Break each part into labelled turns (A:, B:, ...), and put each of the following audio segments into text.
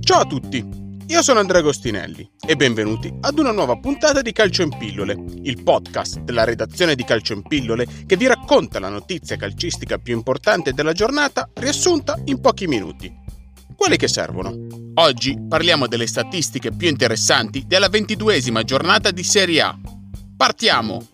A: Ciao a tutti, io sono Andrea Agostinelli e benvenuti ad una nuova puntata di Calcio in Pillole, il podcast della redazione di Calcio in Pillole che vi racconta la notizia calcistica più importante della giornata riassunta in pochi minuti. Quelli che servono. Oggi parliamo delle statistiche più interessanti della ventiduesima giornata di Serie A. Partiamo!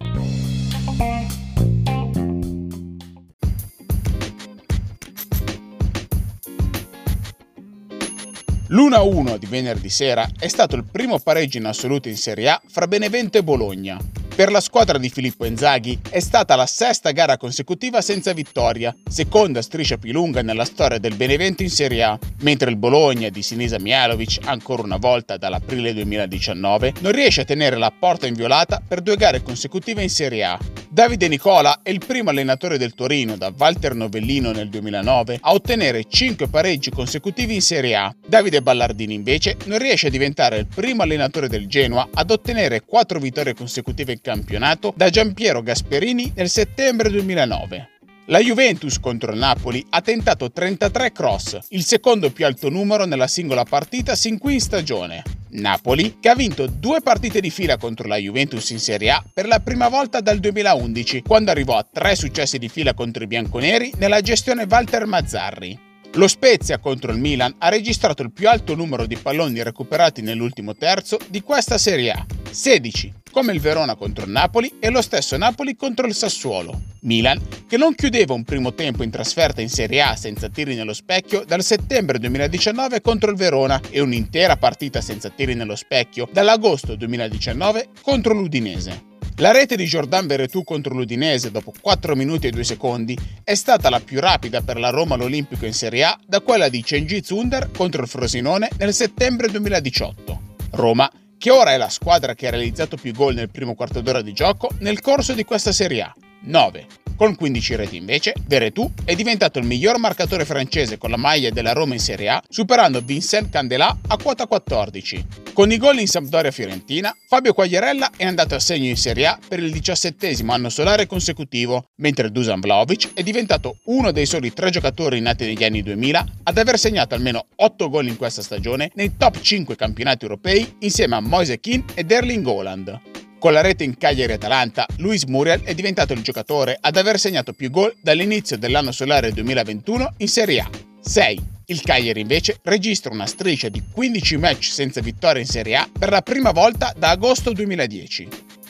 A: L'1-1 di venerdì sera è stato il primo pareggio in assoluto in Serie A fra Benevento e Bologna, per la squadra di Filippo Inzaghi è stata la sesta gara consecutiva senza vittoria, seconda striscia più lunga nella storia del Benevento in Serie A, mentre il Bologna di Sinisa Mialovic, ancora una volta dall'aprile 2019, non riesce a tenere la porta inviolata per due gare consecutive in Serie A. Davide Nicola è il primo allenatore del Torino da Walter Novellino nel 2009 a ottenere 5 pareggi consecutivi in Serie A. Davide Ballardini invece non riesce a diventare il primo allenatore del Genoa ad ottenere 4 vittorie consecutive in campionato da Giampiero Gasperini nel settembre 2009. La Juventus contro il Napoli ha tentato 33 cross, il secondo più alto numero nella singola partita sin qui in stagione. Napoli, che ha vinto due partite di fila contro la Juventus in Serie A per la prima volta dal 2011, quando arrivò a tre successi di fila contro i bianconeri nella gestione Walter Mazzarri. Lo Spezia contro il Milan ha registrato il più alto numero di palloni recuperati nell'ultimo terzo di questa Serie A, 16, come il Verona contro il Napoli e lo stesso Napoli contro il Sassuolo. Milan, che non chiudeva un primo tempo in trasferta in Serie A senza tiri nello specchio dal settembre 2019 contro il Verona e un'intera partita senza tiri nello specchio dall'agosto 2019 contro l'Udinese. La rete di Jordan Veretù contro l'Udinese dopo 4 minuti e 2 secondi è stata la più rapida per la Roma all'Olimpico in Serie A da quella di Cengiz Zunder contro il Frosinone nel settembre 2018. Roma che ora è la squadra che ha realizzato più gol nel primo quarto d'ora di gioco nel corso di questa Serie A, 9. Con 15 reti invece, Veretù è diventato il miglior marcatore francese con la maglia della Roma in Serie A, superando Vincent Candelà a quota 14. Con i gol in Sampdoria-Fiorentina, Fabio Quagliarella è andato a segno in Serie A per il diciassettesimo anno solare consecutivo, mentre Dusan Vlaovic è diventato uno dei soli tre giocatori nati negli anni 2000 ad aver segnato almeno 8 gol in questa stagione nei top 5 campionati europei insieme a Moise Keane ed Erling Haaland. Con la rete in Cagliari-Atalanta, Luis Muriel è diventato il giocatore ad aver segnato più gol dall'inizio dell'anno solare 2021 in Serie A, 6. Il Cagliari invece registra una striscia di 15 match senza vittoria in Serie A per la prima volta da agosto 2010.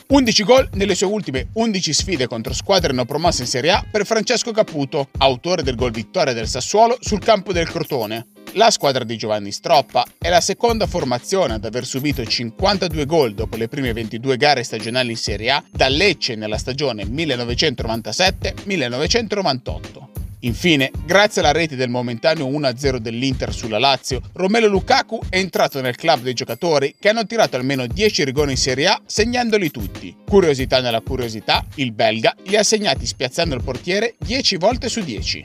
A: 11 gol nelle sue ultime 11 sfide contro squadre non promosse in Serie A per Francesco Caputo, autore del gol vittoria del Sassuolo sul campo del Crotone, la squadra di Giovanni Stroppa è la seconda formazione ad aver subito 52 gol dopo le prime 22 gare stagionali in Serie A da Lecce nella stagione 1997-1998. Infine, grazie alla rete del momentaneo 1-0 dell'Inter sulla Lazio, Romelo Lukaku è entrato nel club dei giocatori che hanno tirato almeno 10 rigoni in Serie A segnandoli tutti. Curiosità nella curiosità, il belga li ha segnati spiazzando il portiere 10 volte su 10.